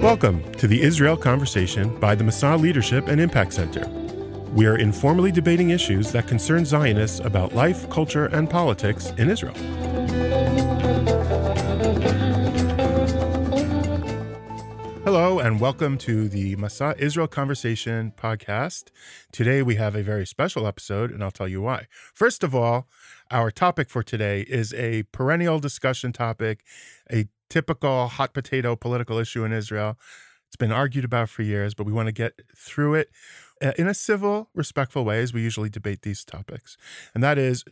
Welcome to the Israel Conversation by the Massa Leadership and Impact Center. We are informally debating issues that concern Zionists about life, culture, and politics in Israel. Hello, and welcome to the Massa Israel Conversation podcast. Today we have a very special episode, and I'll tell you why. First of all, our topic for today is a perennial discussion topic, a typical hot potato political issue in Israel. It's been argued about for years, but we want to get through it uh, in a civil, respectful way as we usually debate these topics. And that is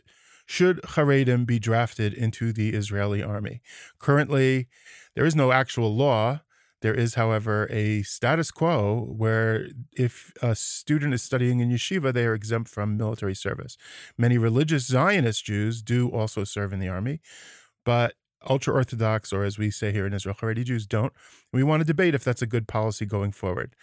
should Haredim be drafted into the Israeli army? Currently, there is no actual law. There is, however, a status quo where if a student is studying in yeshiva, they are exempt from military service. Many religious Zionist Jews do also serve in the army, but ultra Orthodox, or as we say here in Israel, Haredi Jews don't. We want to debate if that's a good policy going forward.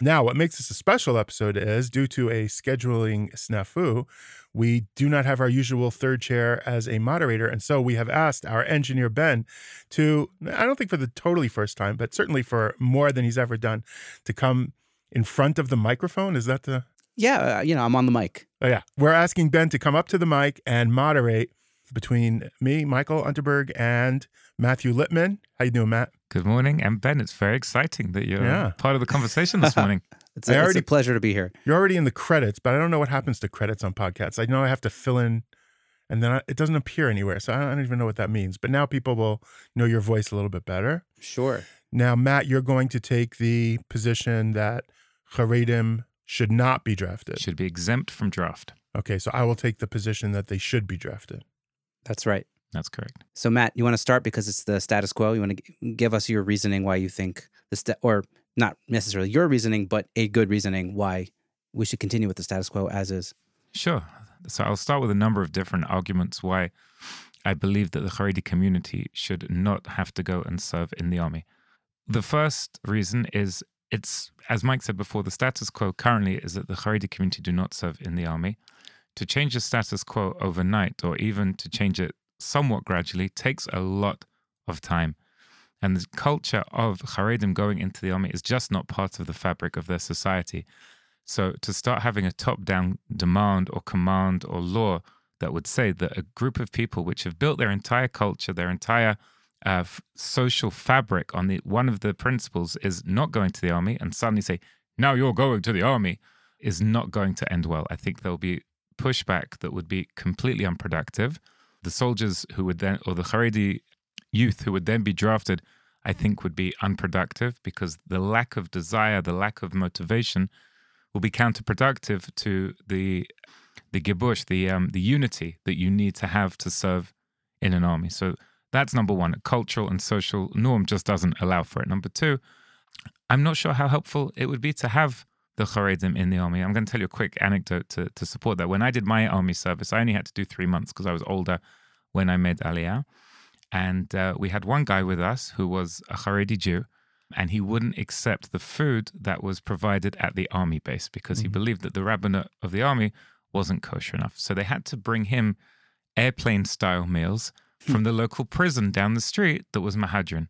Now, what makes this a special episode is due to a scheduling snafu, we do not have our usual third chair as a moderator. And so we have asked our engineer, Ben, to, I don't think for the totally first time, but certainly for more than he's ever done, to come in front of the microphone. Is that the. Yeah, uh, you know, I'm on the mic. Oh, yeah. We're asking Ben to come up to the mic and moderate between me, Michael Unterberg, and Matthew Lippman. How you doing, Matt? Good morning, and Ben. It's very exciting that you're yeah. part of the conversation this morning. it's, a, already, it's, a, pleasure to be here. You're already in the credits, but I don't know what happens to credits on podcasts. I know I have to fill in, and then I, it doesn't appear anywhere, so I don't even know what that means. But now people will know your voice a little bit better. Sure. Now, Matt, you're going to take the position that Haredim should not be drafted. Should be exempt from draft. Okay, so I will take the position that they should be drafted. That's right. That's correct. So, Matt, you want to start because it's the status quo. You want to give us your reasoning why you think the sta- or not necessarily your reasoning, but a good reasoning why we should continue with the status quo as is. Sure. So I'll start with a number of different arguments why I believe that the Haredi community should not have to go and serve in the army. The first reason is it's, as Mike said before, the status quo currently is that the Haredi community do not serve in the army. To change the status quo overnight or even to change it somewhat gradually takes a lot of time. And the culture of Haredim going into the army is just not part of the fabric of their society. So to start having a top down demand or command or law that would say that a group of people which have built their entire culture, their entire uh, f- social fabric on the one of the principles is not going to the army and suddenly say, now you're going to the army, is not going to end well. I think there'll be pushback that would be completely unproductive the soldiers who would then, or the Haredi youth who would then be drafted, I think would be unproductive because the lack of desire, the lack of motivation will be counterproductive to the the gibush, the um, the unity that you need to have to serve in an army. So that's number one. A cultural and social norm just doesn't allow for it. Number two, I'm not sure how helpful it would be to have the Haredim in the army. I'm going to tell you a quick anecdote to, to support that. When I did my army service, I only had to do three months because I was older when I made Aliyah. And uh, we had one guy with us who was a Haredi Jew, and he wouldn't accept the food that was provided at the army base because mm-hmm. he believed that the rabbinate of the army wasn't kosher enough. So they had to bring him airplane style meals hmm. from the local prison down the street that was Mehadrin.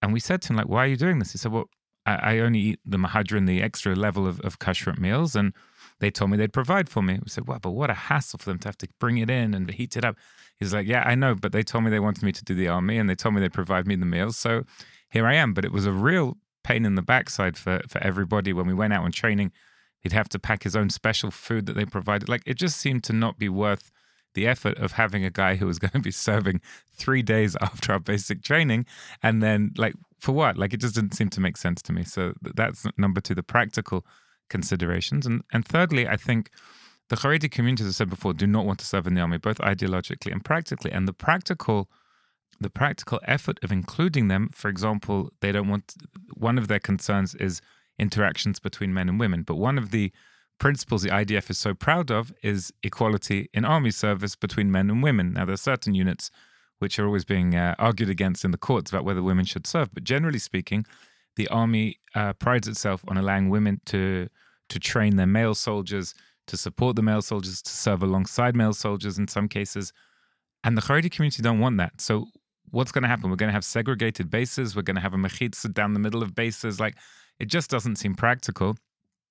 And we said to him, like, why are you doing this? He said, well, I, I only eat the mehadrin, the extra level of, of kashrut meals, and they told me they'd provide for me. We said, well, but what a hassle for them to have to bring it in and heat it up. He's like, yeah, I know, but they told me they wanted me to do the army and they told me they'd provide me the meals. So here I am. But it was a real pain in the backside for, for everybody when we went out on training. He'd have to pack his own special food that they provided. Like it just seemed to not be worth the effort of having a guy who was going to be serving three days after our basic training and then like for what like it just didn't seem to make sense to me so that's number two the practical considerations and and thirdly i think the Haredi community, as I said before, do not want to serve in the army, both ideologically and practically. And the practical, the practical effort of including them, for example, they don't want. One of their concerns is interactions between men and women. But one of the principles the IDF is so proud of is equality in army service between men and women. Now, there are certain units which are always being uh, argued against in the courts about whether women should serve. But generally speaking, the army uh, prides itself on allowing women to to train their male soldiers, to support the male soldiers, to serve alongside male soldiers in some cases. And the Haredi community don't want that. So what's going to happen? We're going to have segregated bases. We're going to have a mechitza down the middle of bases. Like, it just doesn't seem practical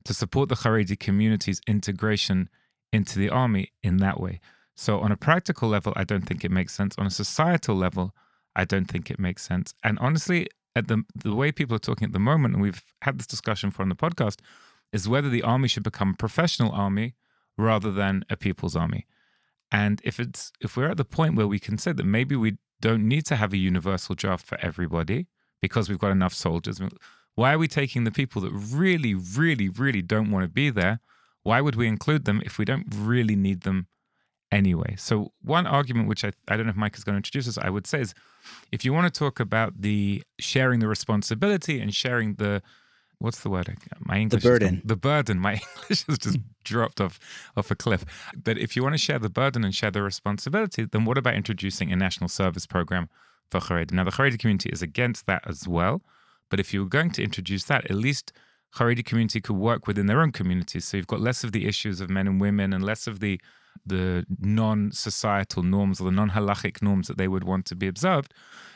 to support the Haredi community's integration into the army in that way. So, on a practical level, I don't think it makes sense. On a societal level, I don't think it makes sense. And honestly, at the the way people are talking at the moment, and we've had this discussion for on the podcast, is whether the army should become a professional army rather than a people's army. And if it's if we're at the point where we can say that maybe we don't need to have a universal draft for everybody because we've got enough soldiers, why are we taking the people that really, really, really don't want to be there? Why would we include them if we don't really need them anyway? So one argument, which I, I don't know if Mike is going to introduce us, I would say is if you want to talk about the sharing the responsibility and sharing the what's the word? My English the burden. Gone, the burden. My English has just dropped off off a cliff. But if you want to share the burden and share the responsibility, then what about introducing a national service program for Haredi? Now, the Haredi community is against that as well. But if you were going to introduce that, at least Haredi community could work within their own communities. So you've got less of the issues of men and women and less of the the non-societal norms or the non-halachic norms that they would want to be observed.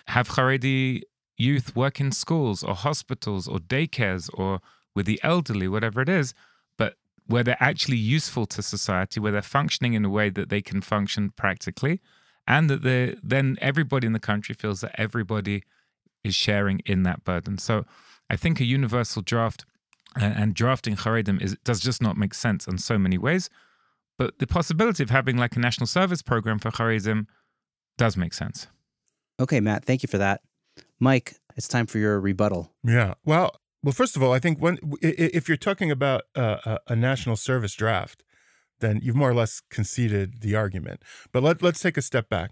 Have Haredi youth work in schools or hospitals or daycares or with the elderly, whatever it is, but where they're actually useful to society, where they're functioning in a way that they can function practically, and that then everybody in the country feels that everybody is sharing in that burden. So I think a universal draft and, and drafting Haredim is does just not make sense in so many ways. But the possibility of having like a national service program for Haredim does make sense. Okay, Matt, thank you for that. Mike, it's time for your rebuttal. Yeah. Well, well, first of all, I think when if you're talking about a, a national service draft, then you've more or less conceded the argument. But let let's take a step back.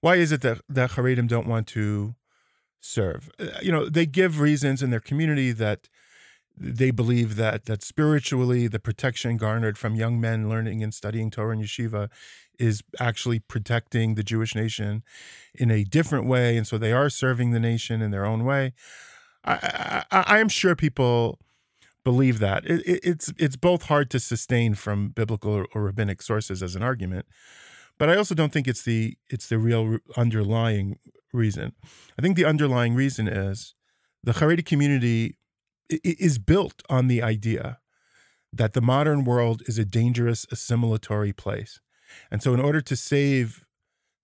Why is it that that Haredim don't want to serve? Uh, you know, they give reasons in their community that they believe that that spiritually the protection garnered from young men learning and studying Torah and yeshiva is actually protecting the Jewish nation in a different way, and so they are serving the nation in their own way. I, I, I am sure people believe that it, it, it's it's both hard to sustain from biblical or, or, rabbinic sources as an argument, but I also don't think it's the it's the real underlying reason. I think the underlying reason is the Haredi community is built on the idea that the modern world is a dangerous assimilatory place and so, in order to save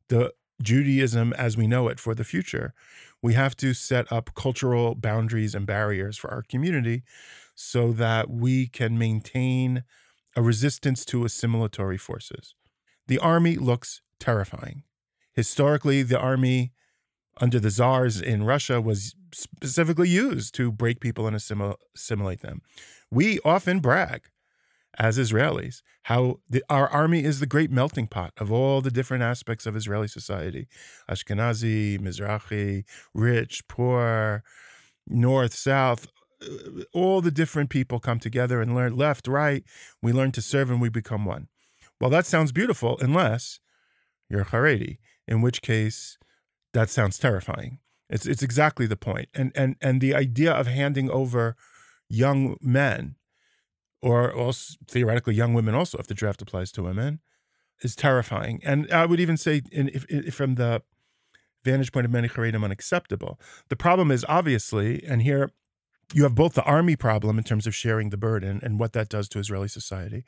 the Judaism as we know it for the future, we have to set up cultural boundaries and barriers for our community so that we can maintain a resistance to assimilatory forces. The army looks terrifying. Historically, the army under the czars in Russia was specifically used to break people and assimilate them. We often brag as Israelis, how the, our army is the great melting pot of all the different aspects of Israeli society Ashkenazi, Mizrahi, rich, poor, north, south. Uh, all the different people come together and learn left, right. We learn to serve and we become one. Well, that sounds beautiful unless you're Haredi, in which case that sounds terrifying. It's it's exactly the point. And and and the idea of handing over young men or also theoretically young women also if the draft applies to women is terrifying and i would even say in, if, if from the vantage point of many Haredim unacceptable the problem is obviously and here you have both the army problem in terms of sharing the burden and what that does to Israeli society,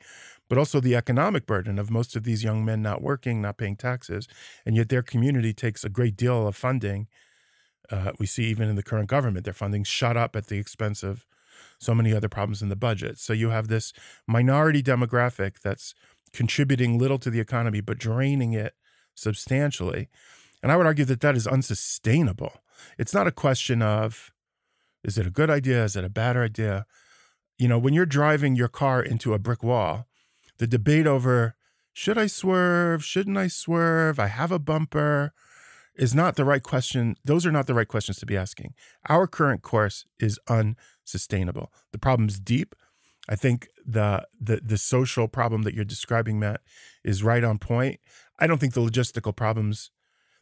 but also the economic burden of most of these young men not working, not paying taxes, and yet their community takes a great deal of funding. Uh, we see even in the current government, their funding shut up at the expense of so many other problems in the budget. So you have this minority demographic that's contributing little to the economy, but draining it substantially. And I would argue that that is unsustainable. It's not a question of is it a good idea? Is it a bad idea? You know, when you're driving your car into a brick wall, the debate over should I swerve? Shouldn't I swerve? I have a bumper is not the right question. Those are not the right questions to be asking. Our current course is unsustainable. The problem's deep. I think the the the social problem that you're describing, Matt, is right on point. I don't think the logistical problems,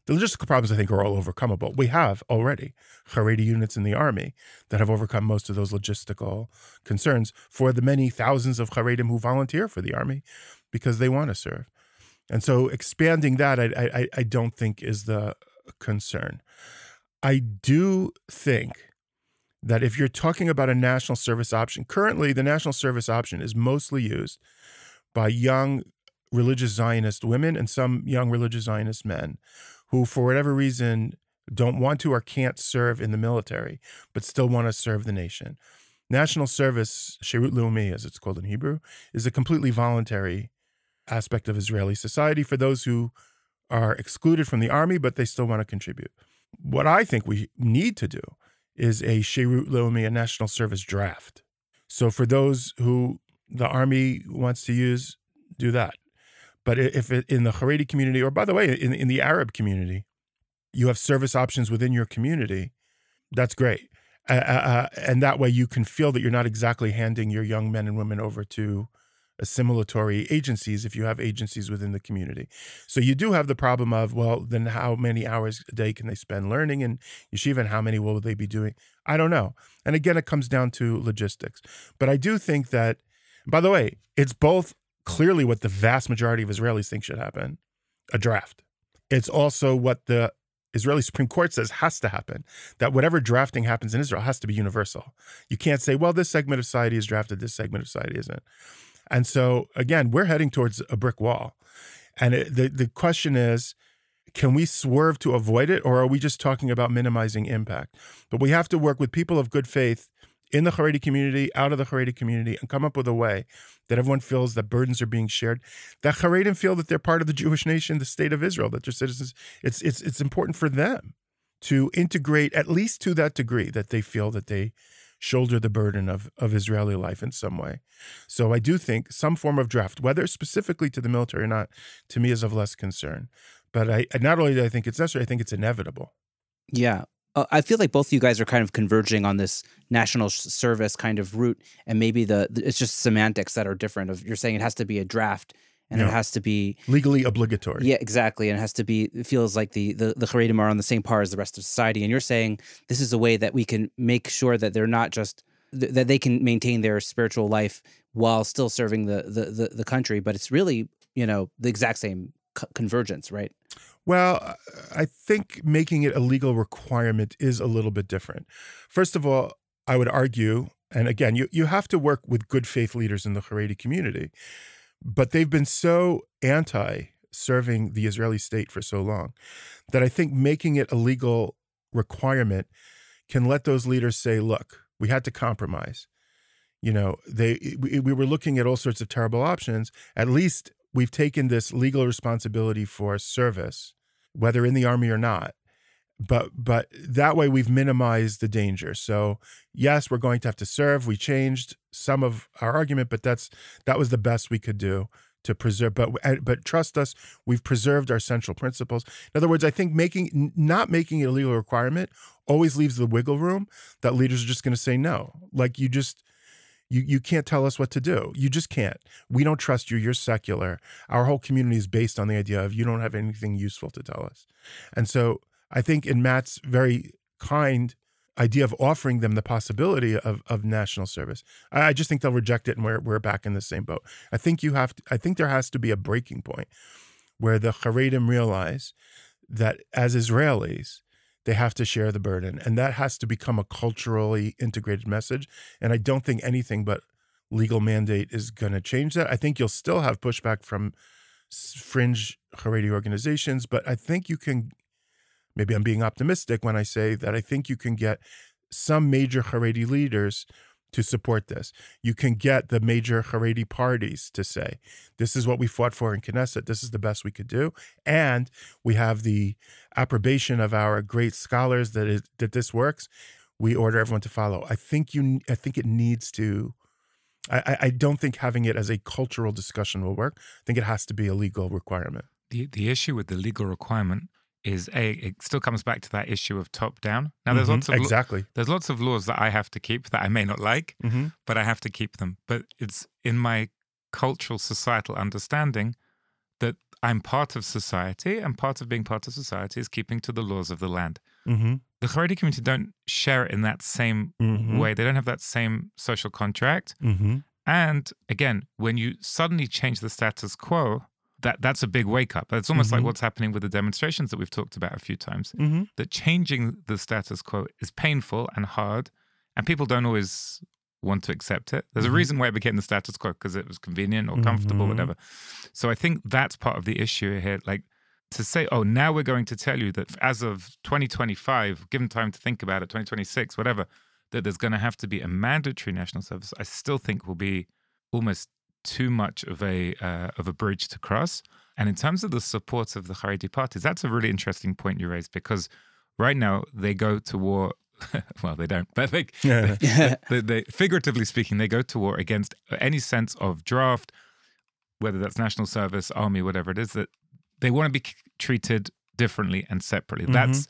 the logistical problems, I think, are all overcomable. We have already Haredi units in the army that have overcome most of those logistical concerns for the many thousands of Haredim who volunteer for the army because they want to serve. And so expanding that, I, I, I don't think is the concern. I do think that if you're talking about a national service option, currently the national service option is mostly used by young religious Zionist women and some young religious Zionist men who, for whatever reason, don't want to or can't serve in the military, but still want to serve the nation. National service, Sherut Leumi, as it's called in Hebrew, is a completely voluntary aspect of Israeli society for those who are excluded from the army, but they still want to contribute. What I think we need to do is a Sherut Leumi, a national service draft. So for those who the army wants to use, do that. But if in the Haredi community, or by the way, in, in the Arab community, you have service options within your community, that's great. Uh, uh, and that way you can feel that you're not exactly handing your young men and women over to assimilatory agencies if you have agencies within the community. So you do have the problem of, well, then how many hours a day can they spend learning in yeshiva and how many will they be doing? I don't know. And again, it comes down to logistics. But I do think that, by the way, it's both clearly what the vast majority of Israelis think should happen a draft. It's also what the Israeli Supreme Court says has to happen. That whatever drafting happens in Israel has to be universal. You can't say, well, this segment of society is drafted, this segment of society isn't. And so, again, we're heading towards a brick wall. And it, the, the question is, can we swerve to avoid it, or are we just talking about minimizing impact? But we have to work with people of good faith in the Haredi community, out of the Haredi community, and come up with a way that everyone feels that burdens are being shared. That Haredim feel that they're part of the Jewish nation, the state of Israel, that they're citizens. It's it's it's important for them to integrate at least to that degree that they feel that they shoulder the burden of, of Israeli life in some way. So I do think some form of draft, whether specifically to the military or not, to me is of less concern. But I not only do I think it's necessary, I think it's inevitable. Yeah. Uh, I feel like both of you guys are kind of converging on this national service kind of route, and maybe the, the it's just semantics that are different. Of you're saying it has to be a draft, and it has to be Legally obligatory. yeah, exactly, and it has to be. It feels like the the the Haredim are on the same par as the rest of society, and you're saying this is a way that we can make sure that they're not just th- that they can maintain their spiritual life while still serving the the the, the country, but it's really you know the exact same co- convergence, right? Well, I think making it a legal requirement is a little bit different. First of all, I would argue, and again, you, you have to work with good faith leaders in the Haredi community, but they've been so anti serving the Israeli state for so long that I think making it a legal requirement can let those leaders say, look, we had to compromise. You know, they we, we were looking at all sorts of terrible options. At least we've taken this legal responsibility for service, whether in the army or not. But but that way we've minimized the danger. So yes, we're going to have to serve. We changed some of our argument, but that's that was the best we could do to preserve. But eh, but trust us, we've preserved our central principles. In other words, I think making not making it a legal requirement always leaves the wiggle room that leaders are just going to say no. Like you just you you can't tell us what to do. You just can't. We don't trust you. You're secular. Our whole community is based on the idea of you don't have anything useful to tell us. And so I think in Matt's very kind idea of offering them the possibility of, of national service, I, I just think they'll reject it and we're we're back in the same boat. I think you have to, I think there has to be a breaking point where the Haredim realize that as Israelis, they have to share the burden. And that has to become a culturally integrated message. And I don't think anything but legal mandate is going to change that. I think you'll still have pushback from fringe Haredi organizations, but I think you can. Maybe I'm being optimistic when I say that I think you can get some major Haredi leaders to support this. You can get the major Haredi parties to say, this is what we fought for in Knesset. This is the best we could do. And we have the approbation of our great scholars that it, that this works. We order everyone to follow. I think you. I think it needs to. I, I- I don't think having it as a cultural discussion will work. I think it has to be a legal requirement. The the issue with the legal requirement is a it still comes back to that issue of top down. Now there's Mhm, lots of exactly. there's lots of laws that I have to keep that I may not like, hmm but I have to keep them. But it's in my cultural societal understanding that I'm part of society, and part of being part of society is keeping to the laws of the land. hmm The Haredi community don't share it in that same Mhm. way. They don't have that same social contract. hmm And again, when you suddenly change the status quo, that that's a big wake up. It's almost Mhm. like what's happening with the demonstrations that we've talked about a few times. Mm-hmm. That changing the status quo is painful and hard, and people don't always want to accept it. There's Mhm. a reason why it became the status quo because it was convenient or comfortable, Mhm. whatever. So I think that's part of the issue here. Like to say, oh, now we're going to tell you that as of 2025, given time to think about it, 2026, whatever, that there's going to have to be a mandatory national service. I still think will be almost too much of a uh, of a bridge to cross. And in terms of the support of the Haredi parties, that's a really interesting point you raised because right now they go to war. well, they don't, but they, Yeah. they, they, they, figuratively speaking, they go to war against any sense of draft, whether that's national service, army, whatever it is. That they want to be treated differently and separately. Mhm. That's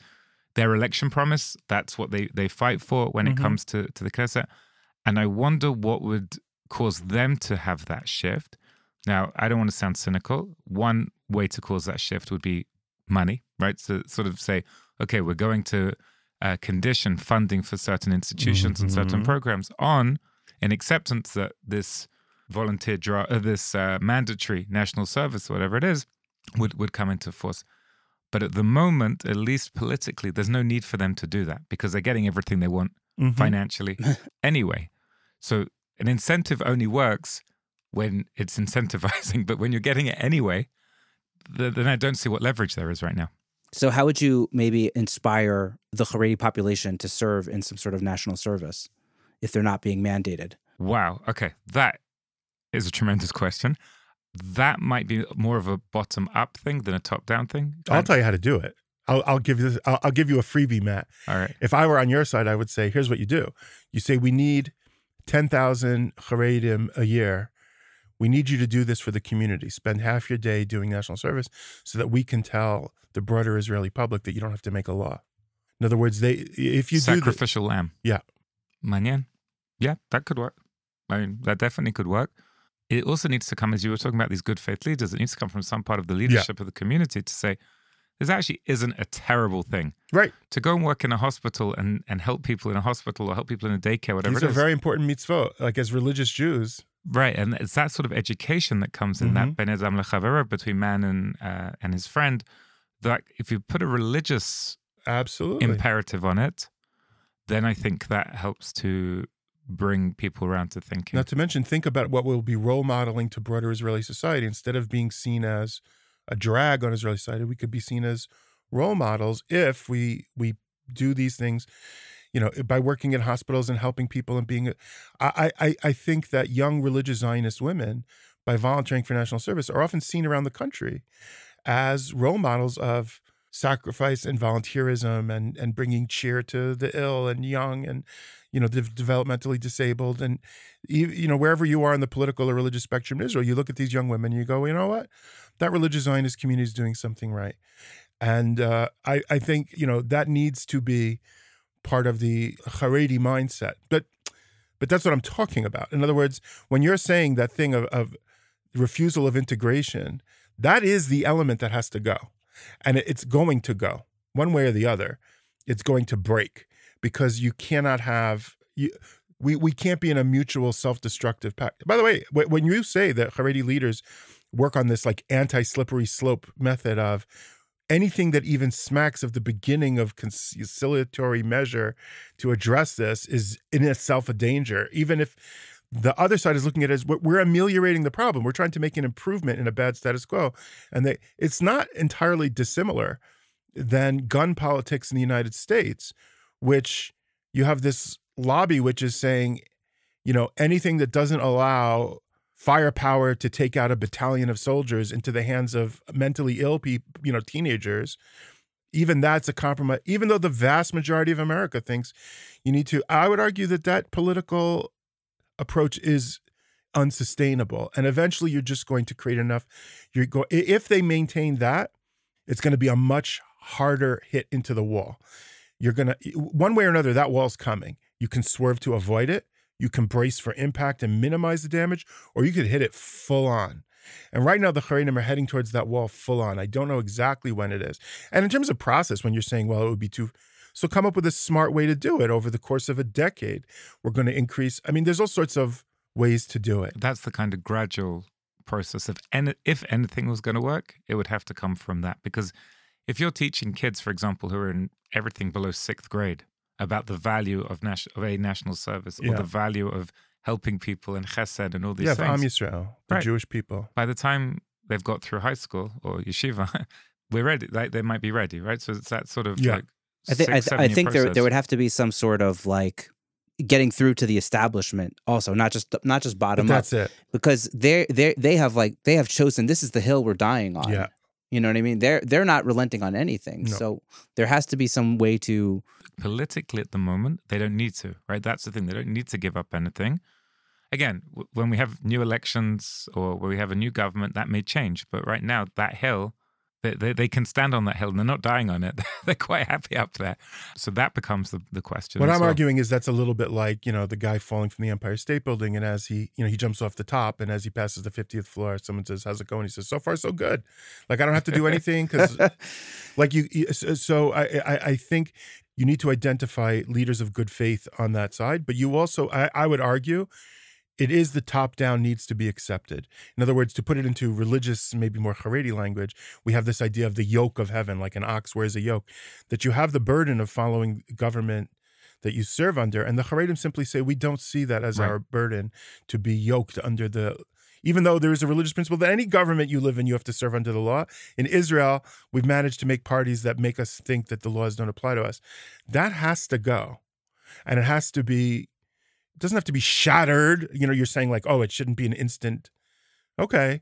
their election promise. That's what they they fight for when Mhm. it comes to to the Knesset. And I wonder what would cause them to have that shift. Now, I don't want to sound cynical. One way to cause that shift would be money, right? So, sort of say, okay, we're going to uh, condition funding for certain institutions and certain Mhm. programs on an acceptance that this volunteer draw, uh, this uh, mandatory national service, whatever it is, would would come into force. But at the moment, at least politically, there's no need for them to do that because they're getting everything they want Mhm. financially anyway. So an incentive only works when it's incentivizing, but when you're getting it anyway, th- then I don't see what leverage there is right now. So, how would you maybe inspire the Haredi population to serve in some sort of national service if they're not being mandated? Wow. Okay. That is a tremendous question. That might be more of a bottom up thing than a top down thing. I'll tell you how to do it. I'll, I'll give you this. I'll, I'll give you a freebie, Matt. All right. If I were on your side, I would say, here's what you do. You say we need ten thousand charedim a year. We need you to do this for the community. Spend half your day doing national service, so that we can tell the broader Israeli public that you don't have to make a law. In other words, they if you do the, Sacrificial lamb. Yeah. Manyan. Yeah, that could work. I mean, that definitely could work. It also needs to come, as you were talking about these good faith leaders, it needs to come from some part of the leadership of the community to say, this actually isn't a terrible thing. right. To go and work in a hospital and, and help people in a hospital or help people in a daycare, whatever These are is. very important mitzvot. Like as religious Jews, Right, and it's that sort of education that comes in that Mhm. Ben Adam Lechavera between man and uh, and his friend. That if you put a religious absolutely. imperative on it, then I think that helps to bring people around to thinking. Not to mention, think about what will be role modeling to broader Israeli society. Instead of being seen as a drag on Israeli society, we could be seen as role models if we we do these things. You know, by working in hospitals and helping people and being, I I I think that young religious Zionist women, by volunteering for national service, are often seen around the country as role models of sacrifice and volunteerism and and bringing cheer to the ill and young and you know the developmentally disabled and you, you know wherever you are in the political or religious spectrum in Israel you look at these young women and you go you know what that religious Zionist community is doing something right. And uh, I I think you know that needs to be part of the Haredi mindset. But but that's what I'm talking about. In other words when you're saying that thing of, of refusal of integration that is the element that has to go. And it's going to go one way or the other. It's going to break because you cannot have you we, we can't be in a mutual self-destructive pact. By the way, when you say that Haredi leaders work on this like anti-slippery slope method of anything that even smacks of the beginning of conciliatory measure to address this is in itself a danger, even if the other side is looking at it as we're ameliorating the problem. We're trying to make an improvement in a bad status quo, and they, it's not entirely dissimilar than gun politics in the United States, which you have this lobby which is saying, you know, anything that doesn't allow firepower to take out a battalion of soldiers into the hands of mentally ill people, you know, teenagers, even that's a compromise. Even though the vast majority of America thinks you need to, I would argue that that political approach is unsustainable, and eventually you're just going to create enough. You're go if they maintain that, it's going to be a much harder hit into the wall. You're going to, one way or another, that wall's coming. You can swerve to avoid it. You can brace for impact and minimize the damage, or you could hit it full on. And right now, the Haredim are heading towards that wall full on. I don't know exactly when it is. And in terms of process, when you're saying, well, it would be too, so come up with a smart way to do it over the course of a decade. We're going to increase. I mean, there's all sorts of ways to do it. That's the kind of gradual process of any, if anything was going to work, it would have to come from that. Because if you're teaching kids, for example, who are in everything below sixth grade about the value of, nas- of a national service or Yeah. the value of helping people and chesed and all these yeah, things, Am Yisrael, the Right. Jewish people. by the time they've got through high school or yeshiva, we're ready. Like they might be ready, right? So it's that sort of Yeah. like I think I, th- I seven-year think there there would have to be some sort of like getting through to the establishment also not just not just But bottom up that's it. because they they they have like they have chosen this is the hill we're dying on Yeah. you know what i mean they're they're not relenting on anything No. so there has to be some way to politically at the moment they don't need to right that's the thing they don't need to give up anything again w- when we have new elections or when we have a new government that may change but right now that hill they, they, they can stand on that hill and they're not dying on it they're quite happy up there so that becomes the, the question What I'm well. arguing is that's a little bit like you know the guy falling from the Empire State Building, and as he you know he jumps off the top, and as he passes the 50th floor, someone says, "How's it going?" He says, "So far, so good. Like I don't have to do anything because like you." so I, I I think you need to identify leaders of good faith on that side, but you also I, I would argue. It is the top down needs to be accepted. In other words, to put it into religious, maybe more Haredi language, we have this idea of the yoke of heaven, like an ox wears a yoke, that you have the burden of following government that you serve under. And the Haredim simply say, we don't see that as Right. our burden to be yoked under the, even though there is a religious principle that any government you live in, you have to serve under the law. In Israel, we've managed to make parties that make us think that the laws don't apply to us. That has to go. And it has to be, it doesn't have to be shattered. You know, you're saying like, oh, it shouldn't be an instant. Okay.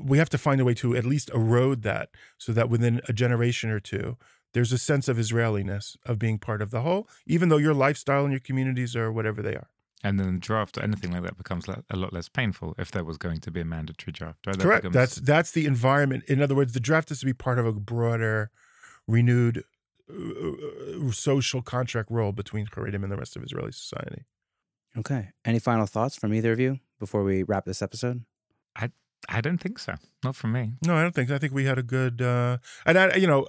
We have to find a way to at least erode that so that within a generation or two, there's a sense of Israeliness of being part of the whole, even though your lifestyle and your communities are whatever they are. And then the draft or anything like that becomes a lot less painful if there was going to be a mandatory draft right That Correct. becomes- That's that's the environment. In other words, the draft has to be part of a broader, renewed uh, social contract role between Haredim and the rest of Israeli society. okay any final thoughts from either of you before we wrap this episode i I don't think so not from me No, I don't think. I think we had a good, uh, and I, you know,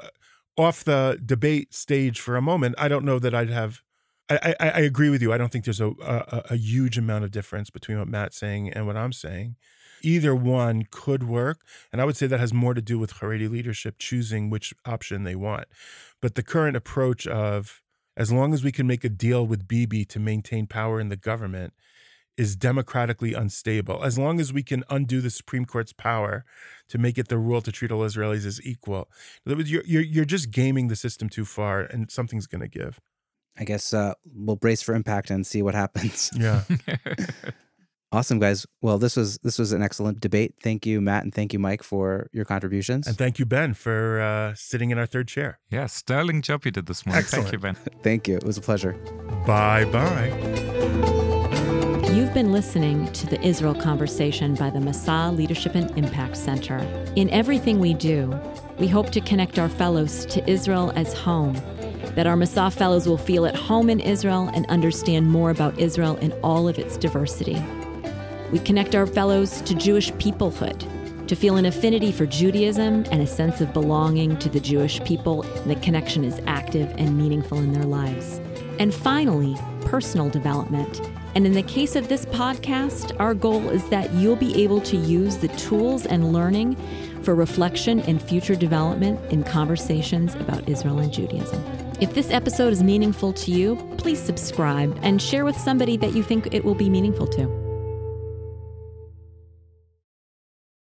off the debate stage for a moment. I don't know that I'd have. I, I, agree with you. I don't think there's a, a a huge amount of difference between what Matt's saying and what I'm saying. Either one could work, and I would say that has more to do with Haredi leadership choosing which option they want. But the current approach of as long as we can make a deal with Bibi to maintain power in the government is democratically unstable. As long as we can undo the Supreme Court's power to make it the rule to treat all Israelis as equal, you're, you're just gaming the system too far, and something's going to give. I guess uh, we'll brace for impact and see what happens. Yeah. awesome guys. Well this was this was an excellent debate. Thank you matt and thank you mike for your contributions. And thank you, Ben, for uh, sitting in our third chair. yeah sterling job you did this morning. Thank you ben. Thank you. It was a pleasure. Bye bye. You've been listening to the Israel Conversation by the Massa Leadership and Impact Center. In everything we do, we hope to connect our fellows to Israel as home, that our Massa fellows will feel at home in Israel and understand more about Israel in all of its diversity. We connect our fellows to Jewish peoplehood, to feel an affinity for Judaism and a sense of belonging to the Jewish people. And the connection is active and meaningful in their lives. And finally, personal development. And in the case of this podcast, our goal is that you'll be able to use the tools and learning for reflection and future development in conversations about Israel and Judaism. If this episode is meaningful to you, please subscribe and share with somebody that you think it will be meaningful to.